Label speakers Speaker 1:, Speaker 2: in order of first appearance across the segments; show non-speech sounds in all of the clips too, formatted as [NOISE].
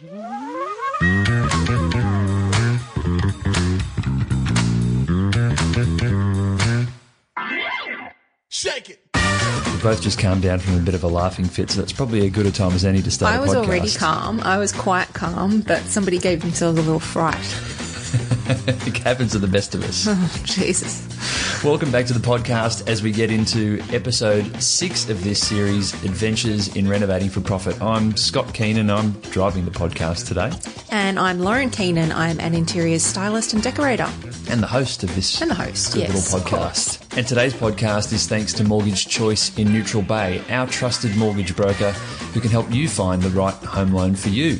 Speaker 1: Shake it.
Speaker 2: We both just calmed down from a bit of a laughing fit, so that's probably a good a time as any to start
Speaker 3: I was
Speaker 2: podcast.
Speaker 3: already calm. I was quite calm, but somebody gave themselves a little fright. [LAUGHS]
Speaker 2: it happens to the best of us.
Speaker 3: Oh, [LAUGHS] Jesus.
Speaker 2: Welcome back to the podcast as we get into episode six of this series, Adventures in Renovating for Profit. I'm Scott Keenan. I'm driving the podcast today
Speaker 3: And I'm Lauren Keenan. I'm an interiors stylist and decorator.
Speaker 2: and the host of this
Speaker 3: And the host,
Speaker 2: good
Speaker 3: yes,
Speaker 2: little podcast. And today's podcast is thanks to Mortgage Choice in Neutral Bay, our trusted mortgage broker who can help you find the right home loan for you.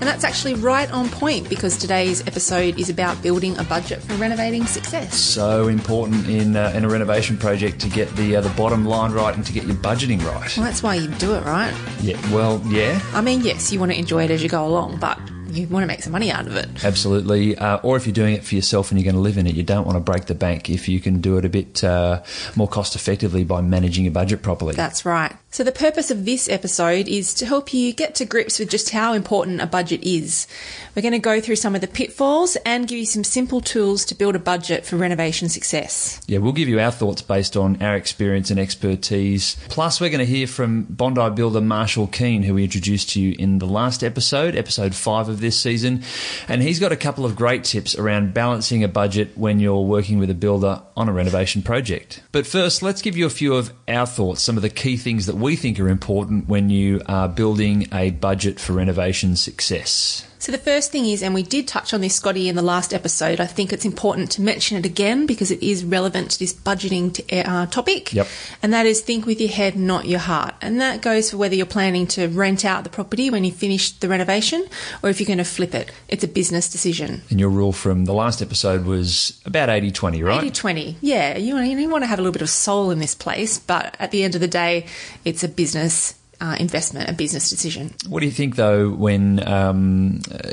Speaker 3: And that's actually right on point because today's episode is about building a budget for renovating success.
Speaker 2: So important in uh, in a renovation project to get the uh, the bottom line right and to get your budgeting right.
Speaker 3: Well, that's why you do it, right?
Speaker 2: Yeah, well, yeah,
Speaker 3: I mean, yes, you want to enjoy it as you go along, but you want to make some money out of it.
Speaker 2: absolutely. Uh, or if you're doing it for yourself and you're going to live in it, you don't want to break the bank if you can do it a bit uh, more cost effectively by managing your budget properly.
Speaker 3: That's right. So, the purpose of this episode is to help you get to grips with just how important a budget is. We're going to go through some of the pitfalls and give you some simple tools to build a budget for renovation success.
Speaker 2: Yeah, we'll give you our thoughts based on our experience and expertise. Plus, we're going to hear from Bondi builder Marshall Keane, who we introduced to you in the last episode, episode five of this season. And he's got a couple of great tips around balancing a budget when you're working with a builder on a renovation project. But first, let's give you a few of our thoughts, some of the key things that we think are important when you are building a budget for renovation success.
Speaker 3: So, the first thing is, and we did touch on this, Scotty, in the last episode, I think it's important to mention it again because it is relevant to this budgeting t- uh, topic.
Speaker 2: Yep.
Speaker 3: And that is think with your head, not your heart. And that goes for whether you're planning to rent out the property when you finish the renovation or if you're going to flip it. It's a business decision.
Speaker 2: And your rule from the last episode was about 80 20, right?
Speaker 3: 80 20. Yeah, you, you want to have a little bit of soul in this place, but at the end of the day, it's a business uh, investment, a business decision.
Speaker 2: What do you think, though, when um, uh,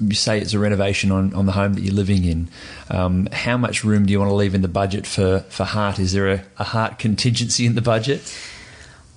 Speaker 2: you say it's a renovation on, on the home that you're living in? Um, how much room do you want to leave in the budget for, for heart? Is there a, a heart contingency in the budget?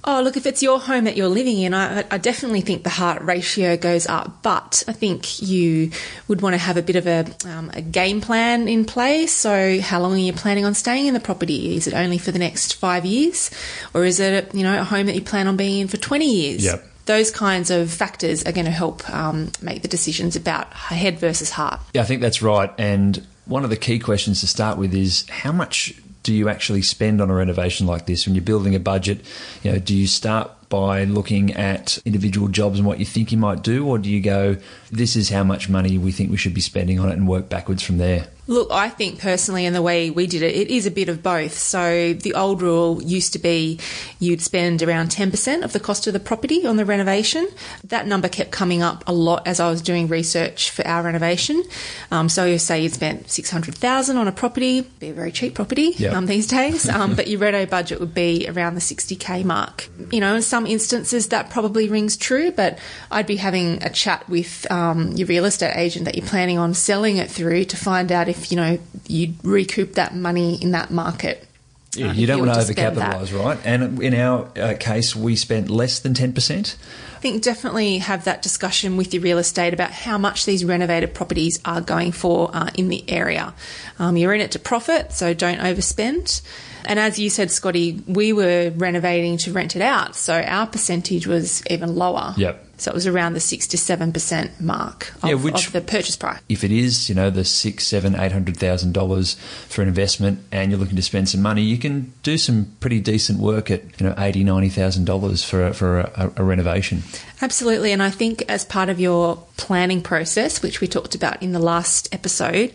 Speaker 3: Oh, look, if it's your home that you're living in, I, I definitely think the heart ratio goes up. But I think you would want to have a bit of a, um, a game plan in place. So, how long are you planning on staying in the property? Is it only for the next five years, or is it you know a home that you plan on being in for twenty years?
Speaker 2: Yep.
Speaker 3: Those kinds of factors are going to help um, make the decisions about head versus heart.
Speaker 2: Yeah, I think that's right. And one of the key questions to start with is how much do you actually spend on a renovation like this when you're building a budget? You know, do you start by looking at individual jobs and what you think you might do, or do you go, this is how much money we think we should be spending on it and work backwards from there?
Speaker 3: Look, I think personally, and the way we did it, it is a bit of both. So the old rule used to be you'd spend around 10% of the cost of the property on the renovation. That number kept coming up a lot as I was doing research for our renovation. Um, so you say you'd spent 600,000 on a property, be a very cheap property
Speaker 2: Yep.
Speaker 3: um, these days, um, [LAUGHS] but your reno budget would be around the 60k mark. You know, in some instances that probably rings true, but I'd be having a chat with um, your real estate agent that you're planning on selling it through to find out if you know you'd recoup that money in that market.
Speaker 2: Yeah,
Speaker 3: uh,
Speaker 2: you don't want to overcapitalise, right? And in our uh, case, we spent less than 10%.
Speaker 3: I think definitely have that discussion with your real estate about how much these renovated properties are going for uh, in the area. Um, you're in it to profit, so don't overspend. And as you said, Scotty, we were renovating to rent it out, so our percentage was even lower.
Speaker 2: Yep.
Speaker 3: So it was around the six to seven percent mark of,
Speaker 2: Yeah, which-
Speaker 3: of the purchase price.
Speaker 2: If it is, you know, the six, seven, eight hundred thousand dollars for an investment, and you're looking to spend some money, you can do some pretty decent work at you know eighty, ninety thousand dollars for a, for a, a renovation.
Speaker 3: Absolutely. And I think as part of your planning process, which we talked about in the last episode,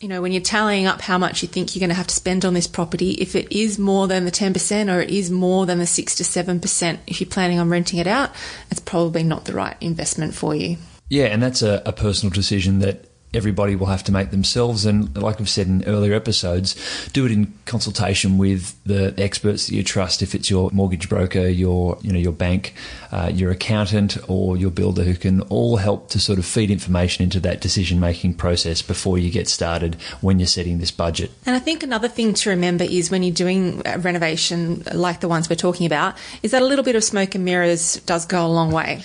Speaker 3: you know, when you're tallying up how much you think you're going to have to spend on this property, if it is more than the 10% or it is more than the 6 to 7%, if you're planning on renting it out, it's probably not the right investment for you.
Speaker 2: Yeah, and that's a, a personal decision that everybody will have to make themselves. And like I've said in earlier episodes, do it in consultation with the experts that you trust. If it's your mortgage broker, your you know your bank, uh, your accountant, or your builder, who can all help to sort of feed information into that decision making process before you get started when you're setting this budget.
Speaker 3: And I think another thing to remember is when you're doing a renovation like the ones we're talking about, is that a little bit of smoke and mirrors does go a long way.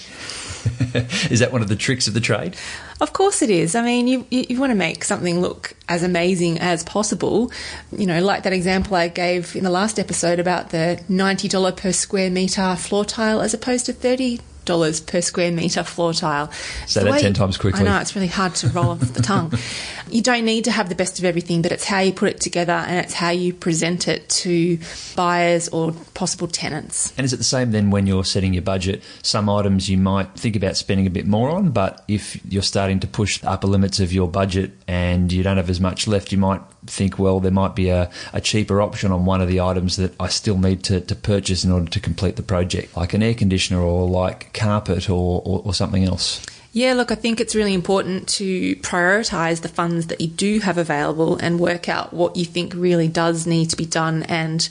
Speaker 3: [LAUGHS]
Speaker 2: is that one of the tricks of the trade?
Speaker 3: Of course it is. I mean, you, you, you want to make something look as amazing as possible. You know, like that example I gave in the last episode about the $90 per square metre floor tile as opposed to 30 dollars per square metre floor tile.
Speaker 2: Say that 10 times quickly.
Speaker 3: I know, it's really hard to roll off the tongue. [LAUGHS] You don't need to have the best of everything, but it's how you put it together and it's how you present it to buyers or possible tenants.
Speaker 2: And is it the same then when you're setting your budget? Some items you might think about spending a bit more on, but if you're starting to push the upper limits of your budget and you don't have as much left, you might think, well, there might be a, a cheaper option on one of the items that I still need to, to purchase in order to complete the project, like an air conditioner or like carpet or, or, or something else.
Speaker 3: Yeah, look, I think it's really important to prioritise the funds that you do have available and work out what you think really does need to be done and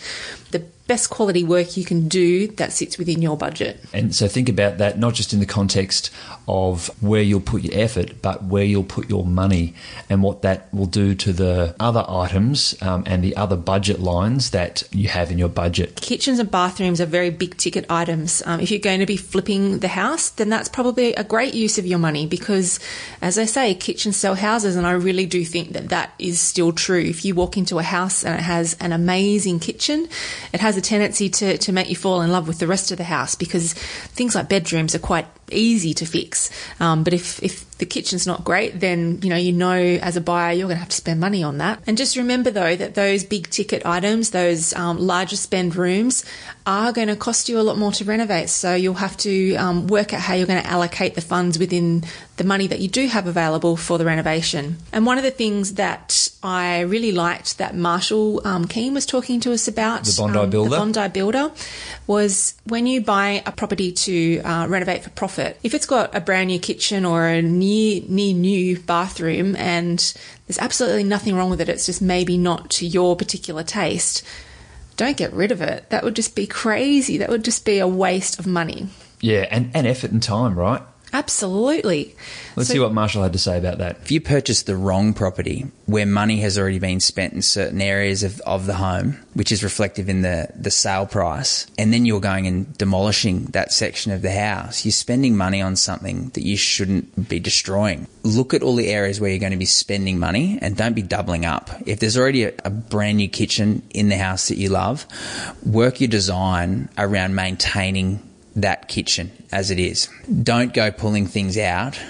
Speaker 3: the best quality work you can do that sits within your budget.
Speaker 2: And so think about that not just in the context of where you'll put your effort, but where you'll put your money and what that will do to the other items um, and the other budget lines that you have in your budget.
Speaker 3: Kitchens and bathrooms are very big ticket items. Um, if you're going to be flipping the house, then that's probably a great use of your money because, as I say, kitchens sell houses, and I really do think that that is still true. If you walk into a house and it has an amazing kitchen, it has a tendency to, to make you fall in love with the rest of the house because things like bedrooms are quite easy to fix. Um, but if, if the kitchen's not great, then you know you know as a buyer you're going to have to spend money on that. And just remember though that those big ticket items, those um, larger spend rooms, are going to cost you a lot more to renovate. So you'll have to um, work out how you're going to allocate the funds within the money that you do have available for the renovation. And one of the things that I really liked that Marshall um, Keane was talking to us about
Speaker 2: the Bondi
Speaker 3: um,
Speaker 2: Builder,
Speaker 3: the Bondi Builder, was when you buy a property to uh, renovate for profit. If it's got a brand new kitchen or a near near new bathroom and there's absolutely nothing wrong with it, it's just maybe not to your particular taste. Don't get rid of it. That would just be crazy. That would just be a waste of money.
Speaker 2: Yeah, and, and effort and time, right?
Speaker 3: Absolutely.
Speaker 2: Let's
Speaker 3: So-
Speaker 2: see what Marshall had to say about that.
Speaker 4: If you purchase the wrong property where money has already been spent in certain areas of, of the home, which is reflective in the, the sale price, and then you're going and demolishing that section of the house, you're spending money on something that you shouldn't be destroying. Look at all the areas where you're going to be spending money and don't be doubling up. If there's already a, a brand new kitchen in the house that you love, work your design around maintaining that kitchen as it is. Don't go pulling things out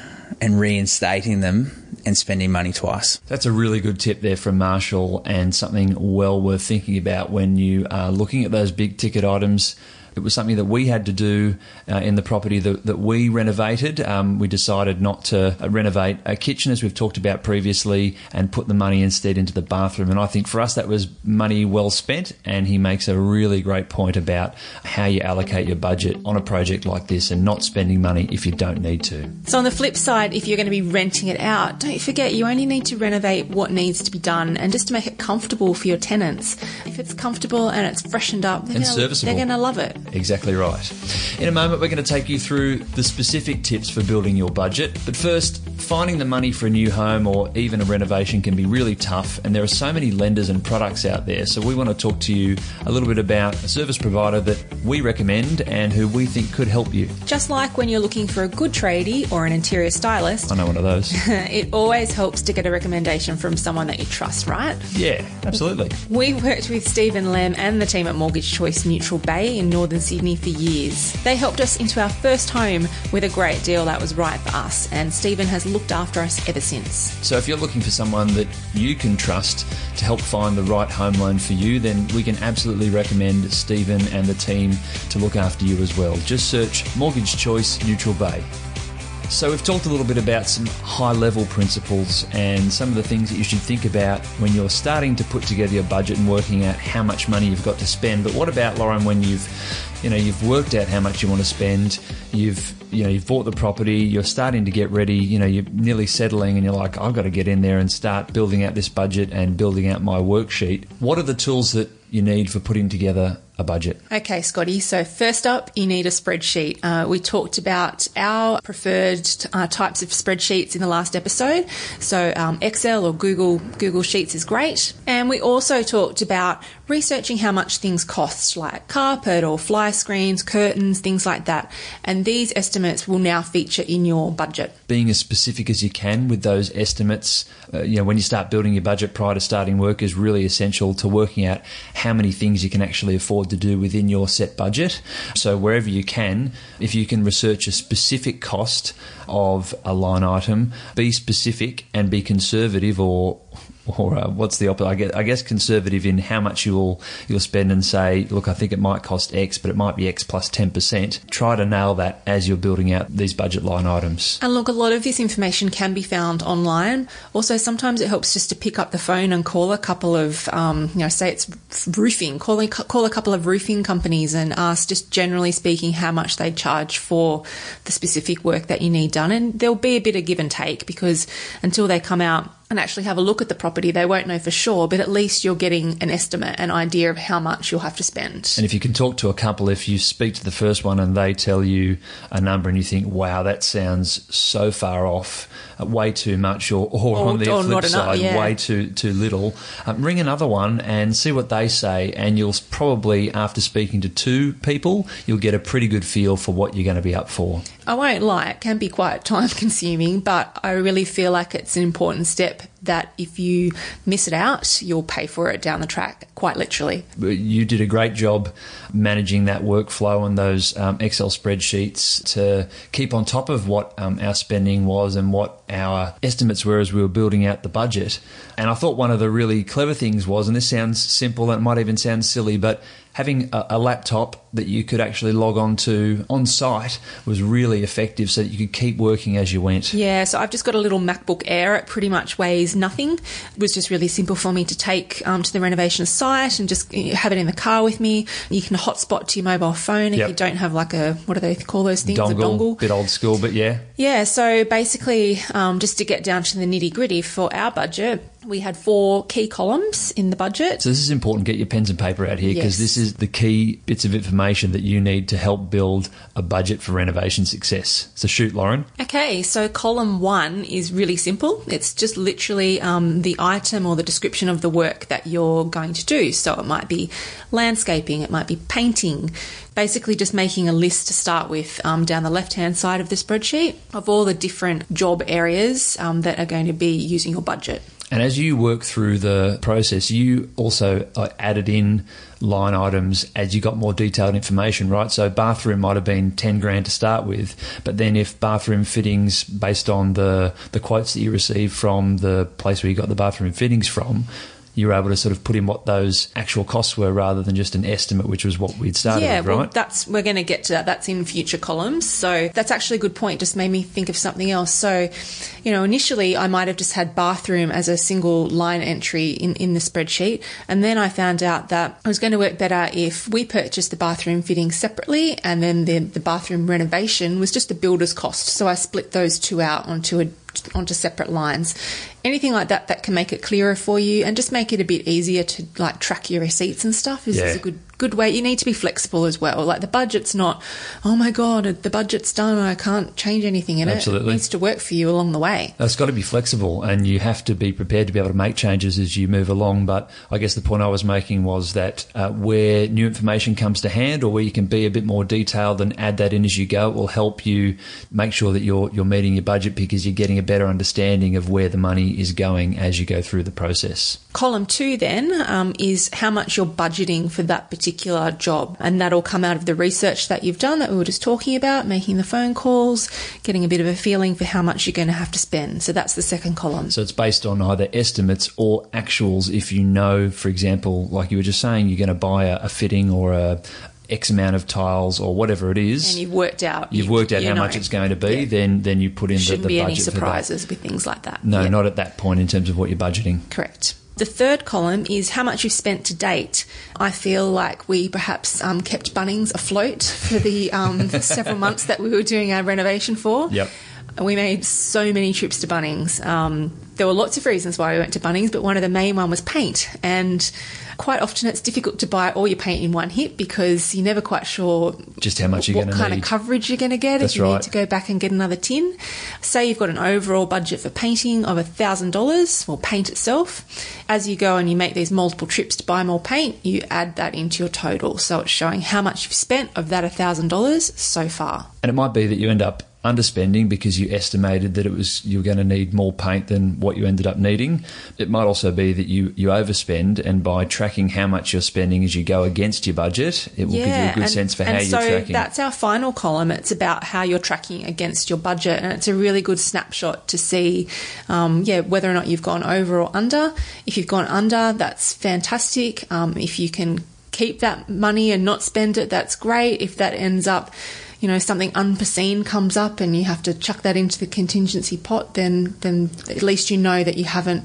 Speaker 4: and reinstating them and spending money twice.
Speaker 2: That's a really good tip there from Marshall and something well worth thinking about when you are looking at those big ticket items. It was something that we had to do uh, in the property that, that we renovated. Um, we decided not to uh, renovate a kitchen, as we've talked about previously, and put the money instead into the bathroom. And I think for us, that was money well spent. And he makes a really great point about how you allocate your budget on a project like this and not spending money if you don't need to.
Speaker 3: So on the flip side, if you're going to be renting it out, don't forget you only need to renovate what needs to be done and just to make it comfortable for your tenants. If it's comfortable and it's freshened up, they're
Speaker 2: And
Speaker 3: gonna,
Speaker 2: serviceable.
Speaker 3: They're going to love it.
Speaker 2: Exactly right. In a moment, we're going to take you through the specific tips for building your budget. But first, finding the money for a new home or even a renovation can be really tough, and there are so many lenders and products out there. So, we want to talk to you a little bit about a service provider that we recommend and who we think could help you.
Speaker 3: Just like when you're looking for a good tradie or an interior stylist,
Speaker 2: I know one of those. [LAUGHS]
Speaker 3: it always helps to get a recommendation from someone that you trust, right?
Speaker 2: yeah, absolutely.
Speaker 3: We've worked with Stephen Lem and the team at Mortgage Choice Neutral Bay in Northern Sydney for years. They helped us into our first home with a great deal that was right for us, and Stephen has looked after us ever since.
Speaker 2: So, if you're looking for someone that you can trust to help find the right home loan for you, then we can absolutely recommend Stephen and the team to look after you as well. Just search Mortgage Choice Neutral Bay. So, we've talked a little bit about some high level principles and some of the things that you should think about when you're starting to put together your budget and working out how much money you've got to spend. But what about, Lauren, when you've you know you've worked out how much you want to spend you've you know you've bought the property you're starting to get ready you know you're nearly settling and you're like i've got to get in there and start building out this budget and building out my worksheet what are the tools that you need for putting together a budget
Speaker 3: Okay, Scotty. So, first up, you need a spreadsheet. Uh, we talked about our preferred uh, types of spreadsheets in the last episode. So, um, Excel or Google Google Sheets is great. And we also talked about researching how much things cost, like carpet or fly screens, curtains, things like that. And these estimates will now feature in your budget.
Speaker 2: being as specific as you can with those estimates. Uh, you know, when you start building your budget prior to starting work is really essential to working out how many things you can actually afford to do within your set budget. So wherever you can, if you can research a specific cost of a line item, be specific and be conservative or or uh, what's the opposite? I guess, I guess conservative in how much you'll you'll spend and say, look, I think it might cost X, but it might be X plus ten percent. Try to nail that as you're building out these budget line items.
Speaker 3: And look, a lot of this information can be found online. Also, sometimes it helps just to pick up the phone and call a couple of, um, you know, say it's roofing, calling, call a couple of roofing companies and ask, just generally speaking, how much they charge for the specific work that you need done. And there'll be a bit of give and take because until they come out and actually have a look at the property, they won't know for sure, but at least you're getting an estimate, an idea of how much you'll have to spend.
Speaker 2: And if you can talk to a couple, if you speak to the first one and they tell you a number and you think, wow, that sounds so far off, uh, way too much, or, or,
Speaker 3: Or-
Speaker 2: on the
Speaker 3: or
Speaker 2: flip
Speaker 3: not enough,
Speaker 2: side,
Speaker 3: yeah.
Speaker 2: way too too little, um, ring another one and see what they say. And you'll probably, after speaking to two people, you'll get a pretty good feel for what you're going to be up for.
Speaker 3: I won't lie, it can be quite [LAUGHS] time consuming, but I really feel like it's an important step that if you miss it out, you'll pay for it down the track, quite literally.
Speaker 2: You did a great job managing that workflow and those um, Excel spreadsheets to keep on top of what um, our spending was and what our estimates were as we were building out the budget. And I thought one of the really clever things was, and this sounds simple and it might even sound silly, but having a, a laptop that you could actually log on to on site was really effective so that you could keep working as you went.
Speaker 3: Yeah, so I've just got a little MacBook Air. It pretty much weighs nothing. It was just really simple for me to take um, to the renovation site and just have it in the car with me. You can hotspot to your mobile phone if
Speaker 2: Yep.
Speaker 3: you don't have like a, what do they call those things?
Speaker 2: Dongle,
Speaker 3: A dongle.
Speaker 2: bit old school, but yeah.
Speaker 3: Yeah, so basically, um, just to get down to the nitty gritty for our budget, we had four key columns in the budget.
Speaker 2: So this is important. Get your pens and paper out here because
Speaker 3: Yes.
Speaker 2: this is the key bits of information that you need to help build a budget for renovation success. So shoot, Lauren.
Speaker 3: Okay, so column one is really simple. It's just literally um, the item or the description of the work that you're going to do. So it might be landscaping, it might be painting. Basically, just making a list to start with um, down the left hand side of the spreadsheet of all the different job areas um, that are going to be using your budget.
Speaker 2: And as you work through the process, you also uh, added in line items as you got more detailed information, right? So bathroom might have been 10 grand to start with, but then if bathroom fittings based on the, the quotes that you received from the place where you got the bathroom fittings from, you were able to sort of put in what those actual costs were rather than just an estimate, which was what we'd started
Speaker 3: yeah,
Speaker 2: with,
Speaker 3: well,
Speaker 2: right?
Speaker 3: that's we're going to get to that. That's in future columns. So that's actually a good point. Just made me think of something else. So, you know, initially I might have just had bathroom as a single line entry in in the spreadsheet, and then I found out that it was going to work better if we purchased the bathroom fitting separately, and then the the bathroom renovation was just a builder's cost. So I split those two out onto a onto separate lines. Anything like that that can make it clearer for you and just make it a bit easier to like track your receipts and stuff is, is a good good way. You need to be flexible as well. Like the budget's not, oh my god, the budget's done. And I can't change anything in it.
Speaker 2: Absolutely.
Speaker 3: It needs to work for you along the way.
Speaker 2: It's got to be flexible and you have to be prepared to be able to make changes as you move along. But I guess the point I was making was that uh, where new information comes to hand or where you can be a bit more detailed and add that in as you go, it will help you make sure that you're, you're meeting your budget because you're getting a better understanding of where the money is going as you go through the process.
Speaker 3: Column two then um, is how much you're budgeting for that particular job, and that'll come out of the research that you've done that we were just talking about, making the phone calls, getting a bit of a feeling for how much you're going to have to spend. So that's the second column.
Speaker 2: So it's based on either estimates or actuals. If you know, for example, like you were just saying, you're going to buy a, a fitting or a X amount of tiles or whatever it is.
Speaker 3: and you've worked out
Speaker 2: you've worked out
Speaker 3: you
Speaker 2: how
Speaker 3: know.
Speaker 2: much it's going to be,
Speaker 3: Yeah.
Speaker 2: then then you put in the,
Speaker 3: Shouldn't
Speaker 2: the
Speaker 3: be
Speaker 2: budget
Speaker 3: any surprises with things like that.
Speaker 2: No,
Speaker 3: Yeah.
Speaker 2: not at that point in terms of what you're budgeting.
Speaker 3: Correct. The third column is how much you've spent to date. I feel like we perhaps um, kept Bunnings afloat for the um, [LAUGHS] several months that we were doing our renovation for.
Speaker 2: Yep.
Speaker 3: We made so many trips to Bunnings. Um, there were lots of reasons why we went to Bunnings, but one of the main one was paint. And quite often it's difficult to buy all your paint in one hit because you're never quite sure
Speaker 2: Just how much you're
Speaker 3: what kind
Speaker 2: need.
Speaker 3: of coverage you're going to get
Speaker 2: That's
Speaker 3: if you
Speaker 2: right.
Speaker 3: need to go back and get another tin. Say you've got an overall budget for painting of $1,000 or paint itself. As you go and you make these multiple trips to buy more paint, you add that into your total. So it's showing how much you've spent of that $1,000 so far.
Speaker 2: And it might be that you end up underspending because you estimated that it was you were going to need more paint than what you ended up needing. It might also be that you you overspend, and by tracking how much you're spending as you go against your budget, it will give you a good
Speaker 3: and,
Speaker 2: sense for how
Speaker 3: so
Speaker 2: you're tracking.
Speaker 3: that's our final column. It's about how you're tracking against your budget, and it's a really good snapshot to see, um, yeah, whether or not you've gone over or under. If you've gone under, that's fantastic. Um, if you can keep that money and not spend it, that's great. If that ends up you know something unforeseen comes up and you have to chuck that into the contingency pot then then at least you know that you haven't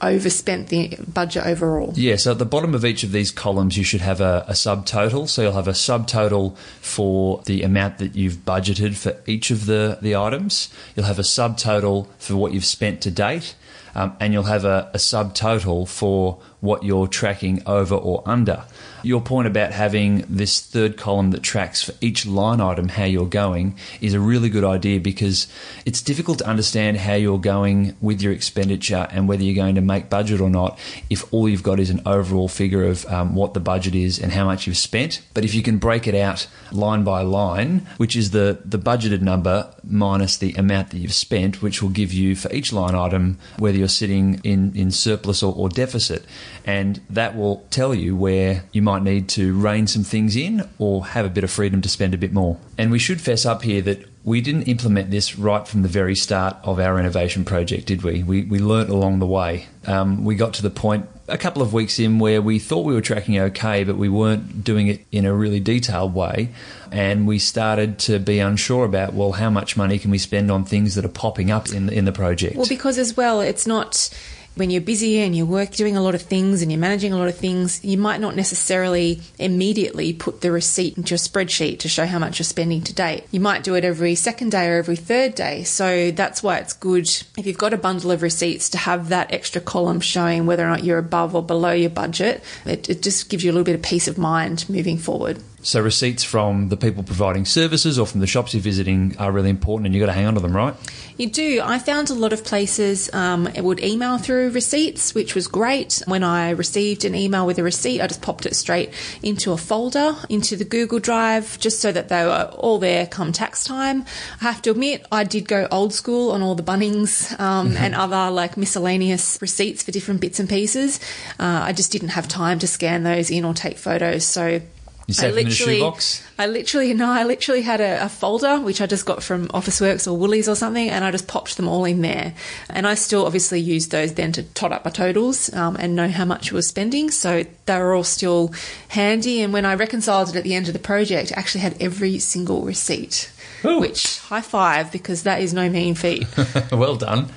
Speaker 3: overspent the budget overall
Speaker 2: Yeah, so at the bottom of each of these columns, you should have a, a subtotal. So you'll have a subtotal for the amount that you've budgeted for each of the, the items. You'll have a subtotal for what you've spent to date. Um, and you'll have a, a subtotal for what you're tracking over or under. Your point about having this third column that tracks for each line item how you're going is a really good idea because it's difficult to understand how you're going with your expenditure and whether you're going to make budget or not if all you've got is an overall figure of um, what the budget is and how much you've spent. But if you can break it out line by line, which is the, the budgeted number minus the amount that you've spent, which will give you for each line item whether you're sitting in, in surplus or, or deficit. And that will tell you where you might need to rein some things in or have a bit of freedom to spend a bit more. And we should fess up here that we didn't implement this right from the very start of our renovation project, did we? We, we learnt along the way. Um, we got to the point a couple of weeks in where we thought we were tracking okay, but we weren't doing it in a really detailed way. And we started to be unsure about, well, how much money can we spend on things that are popping up in in the project?
Speaker 3: Well, because as well, it's not when you're busy and you're work doing a lot of things and you're managing a lot of things, you might not necessarily immediately put the receipt into a spreadsheet to show how much you're spending to date. You might do it every second day or every third day. So that's why it's good if you've got a bundle of receipts to have that extra column showing whether or not you're above or below your budget. It, it just gives you a little bit of peace of mind moving forward.
Speaker 2: So receipts from the people providing services or from the shops you're visiting are really important, and you've got to hang on to them, right?
Speaker 3: You do. I found a lot of places um, it would email through receipts, which was great. When I received an email with a receipt, I just popped it straight into a folder, into the Google Drive, just so that they were all there come tax time. I have to admit, I did go old school on all the Bunnings um, and other like miscellaneous receipts for different bits and pieces. Uh, I just didn't have time to scan those in or take photos, so.
Speaker 2: You save them in a shoebox?
Speaker 3: I literally no, I literally had a, a folder which I just got from Officeworks or Woolies or something, and I just popped them all in there. And I still obviously used those then to tot up my totals um, and know how much I was spending. So they were all still handy. And when I reconciled it at the end of the project, I actually had every single receipt.
Speaker 2: Ooh.
Speaker 3: Which high five because that is no mean feat. [LAUGHS]
Speaker 2: well done.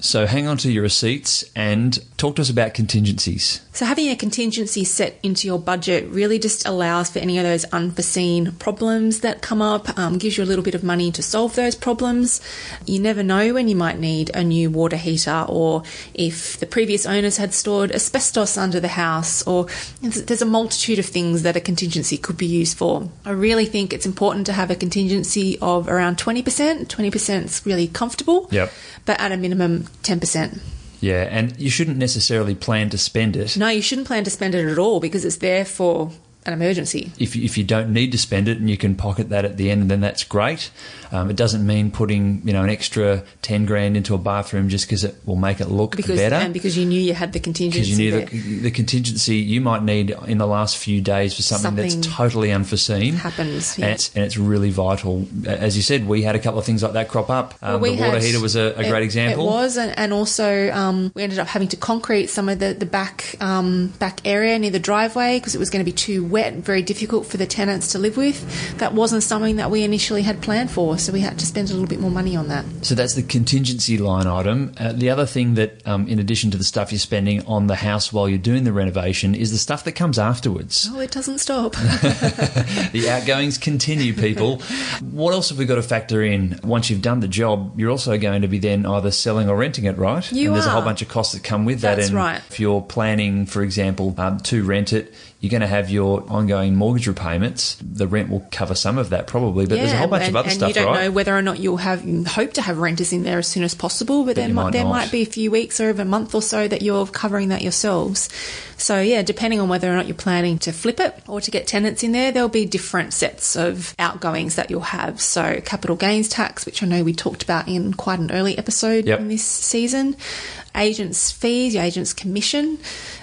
Speaker 2: So hang on to your receipts and talk to us about contingencies.
Speaker 3: So, having a contingency set into your budget really just allows for any of those unforeseen problems that come up, um, gives you a little bit of money to solve those problems. You never know when you might need a new water heater or if the previous owners had stored asbestos under the house, or there's a multitude of things that a contingency could be used for. I really think it's important to have a contingency of around 20%. 20% is really comfortable,
Speaker 2: Yep.
Speaker 3: But at a minimum, 10%.
Speaker 2: Yeah, and you shouldn't necessarily plan to spend it.
Speaker 3: No, you shouldn't plan to spend it at all because it's there for an emergency.
Speaker 2: If, if you don't need to spend it and you can pocket that at the end, then that's great. Um, it doesn't mean putting you know an extra ten grand into a bathroom just because it will make it look
Speaker 3: Because
Speaker 2: better.
Speaker 3: and because you knew you had the contingency.
Speaker 2: because you knew the, the contingency you might need in the last few days for something,
Speaker 3: Something
Speaker 2: that's totally unforeseen
Speaker 3: happens,
Speaker 2: and, it's, and it's really vital. As you said, we had a couple of things like that crop up. Um,
Speaker 3: Well, we
Speaker 2: the water
Speaker 3: had-
Speaker 2: heater was a, a
Speaker 3: it-
Speaker 2: great example.
Speaker 3: It was, and, and also um, we ended up having to concrete some of the the back um, back area near the driveway because it was going to be too wet, very difficult for the tenants to live with. That wasn't something that we initially had planned for, so we had to spend a little bit more money on that.
Speaker 2: So that's the contingency line item. Uh, the other thing that, um, in addition to the stuff you're spending on the house while you're doing the renovation, is the stuff that comes afterwards.
Speaker 3: Oh, it doesn't stop. [LAUGHS]
Speaker 2: the outgoings continue, people. what else have we got to factor in? Once you've done the job, you're also going to be then either selling or renting it, right?
Speaker 3: You
Speaker 2: and there's a whole bunch of costs that come with that.
Speaker 3: That's
Speaker 2: and
Speaker 3: right.
Speaker 2: if you're planning, for example, um, to rent it, you're going to have your ongoing mortgage repayments. The rent will cover some of that probably, but there's a whole bunch
Speaker 3: and,
Speaker 2: of other
Speaker 3: and
Speaker 2: stuff,
Speaker 3: you don't
Speaker 2: right?
Speaker 3: know whether or not you'll have hope to have renters in there as soon as possible, but,
Speaker 2: But
Speaker 3: there might,
Speaker 2: might
Speaker 3: there
Speaker 2: not.
Speaker 3: might be a few weeks or even a month or so that you're covering that yourselves. So yeah, depending on whether or not you're planning to flip it or to get tenants in there, there'll be different sets of outgoings that you'll have. So capital gains tax, which I know we talked about in quite an early episode
Speaker 2: Yep.
Speaker 3: in this season, agents fees, your agent's commission,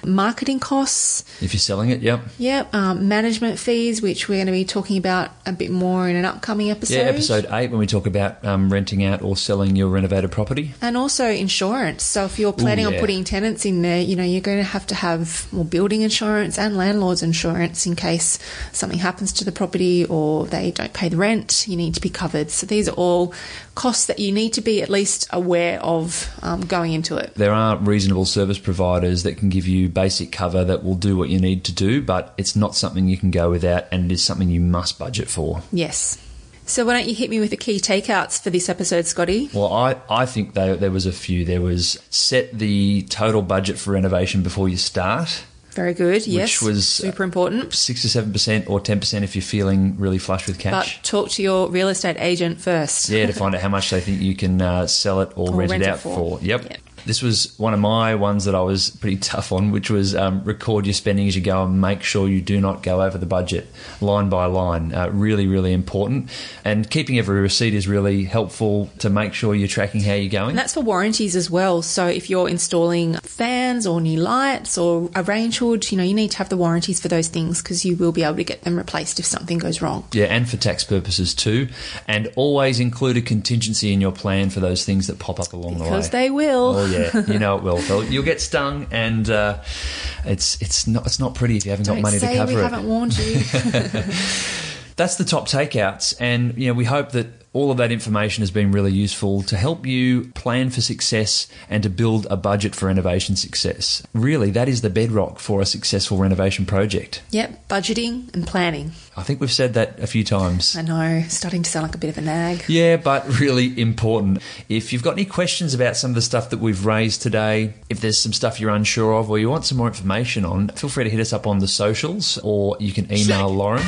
Speaker 3: marketing costs.
Speaker 2: if you're selling it, yep.
Speaker 3: Yep, um, management fees, which we're going to be talking about a bit more in an upcoming episode.
Speaker 2: Yeah, episode eight when we talk about um, renting out or selling your renovated property.
Speaker 3: And also insurance. So if you're planning
Speaker 2: yeah.
Speaker 3: on putting tenants in there, you know, you're going to have to have more building insurance and landlord's insurance in case something happens to the property or they don't pay the rent. You need to be covered. So these are all costs that you need to be at least aware of um, going into it.
Speaker 2: There are reasonable service providers that can give you basic cover that will do what you need to do, but it's not something you can go without, and it is something you must budget for.
Speaker 3: Yes. So why don't you hit me with the key takeouts for this episode, Scotty?
Speaker 2: Well, I, I think they, there was a few. There was set the total budget for renovation before you start.
Speaker 3: Very good. yes.
Speaker 2: was,
Speaker 3: super important.
Speaker 2: Six to seven percent or ten percent if you're feeling really flush with cash.
Speaker 3: But talk to your real estate agent first.
Speaker 2: yeah, to [LAUGHS] find out how much they think you can uh, sell it or,
Speaker 3: Or
Speaker 2: rent,
Speaker 3: rent
Speaker 2: it
Speaker 3: it
Speaker 2: out
Speaker 3: for.
Speaker 2: for. Yep.
Speaker 3: Yep.
Speaker 2: This was one of my ones that I was pretty tough on, which was um, record your spending as you go and make sure you do not go over the budget line by line. Uh, really, really important. And keeping every receipt is really helpful to make sure you're tracking how you're going.
Speaker 3: And that's for warranties as well. So if you're installing fans or new lights or a range hood, you know, you need to have the warranties for those things because you will be able to get them replaced if something goes wrong.
Speaker 2: Yeah, and for tax purposes too. And always include a contingency in your plan for those things that pop up along the way.
Speaker 3: Because they will.
Speaker 2: Oh yeah, you know it will. They'll- You'll get stung, and uh, it's it's not it's not pretty if you haven't
Speaker 3: Don't
Speaker 2: got money to cover it.
Speaker 3: we haven't warned you. [LAUGHS]
Speaker 2: That's the top takeouts, and you know we hope that all of that information has been really useful to help you plan for success and to build a budget for renovation success. Really, that is the bedrock for a successful renovation project.
Speaker 3: yep, budgeting and planning.
Speaker 2: I think we've said that a few times.
Speaker 3: I know, starting to sound like a bit of a nag.
Speaker 2: Yeah, but really important. If you've got any questions about some of the stuff that we've raised today, if there's some stuff you're unsure of or you want some more information on, feel free to hit us up on the socials or you can email Lauren,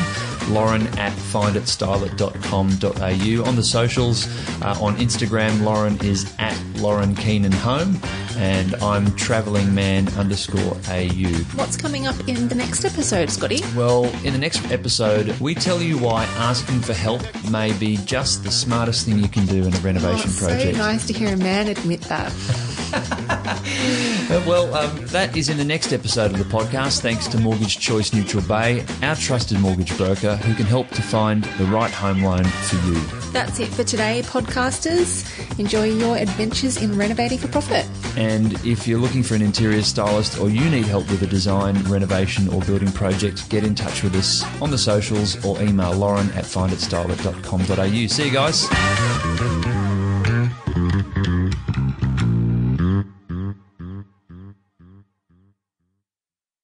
Speaker 2: lauren at finditstylit.com.au. On the socials, uh, on Instagram, Lauren is at Lauren Keenan Home and I'm travelling man underscore AU.
Speaker 3: What's coming up in the next episode, Scotty?
Speaker 2: Well, in the next episode, we tell you why asking for help may be just the smartest thing you can do in a
Speaker 3: Oh,
Speaker 2: renovation
Speaker 3: it's
Speaker 2: project.
Speaker 3: so nice to hear a man admit that. [LAUGHS]
Speaker 2: Well, um, that is in the next episode of the podcast, thanks to Mortgage Choice Neutral Bay, our trusted mortgage broker who can help to find the right home loan for you.
Speaker 3: That's it for today, podcasters. Enjoy your adventures in renovating for profit.
Speaker 2: And if you're looking for an interior stylist or you need help with a design, renovation, or building project, get in touch with us on the socials or email lauren at finditstylit.com.au. See you guys.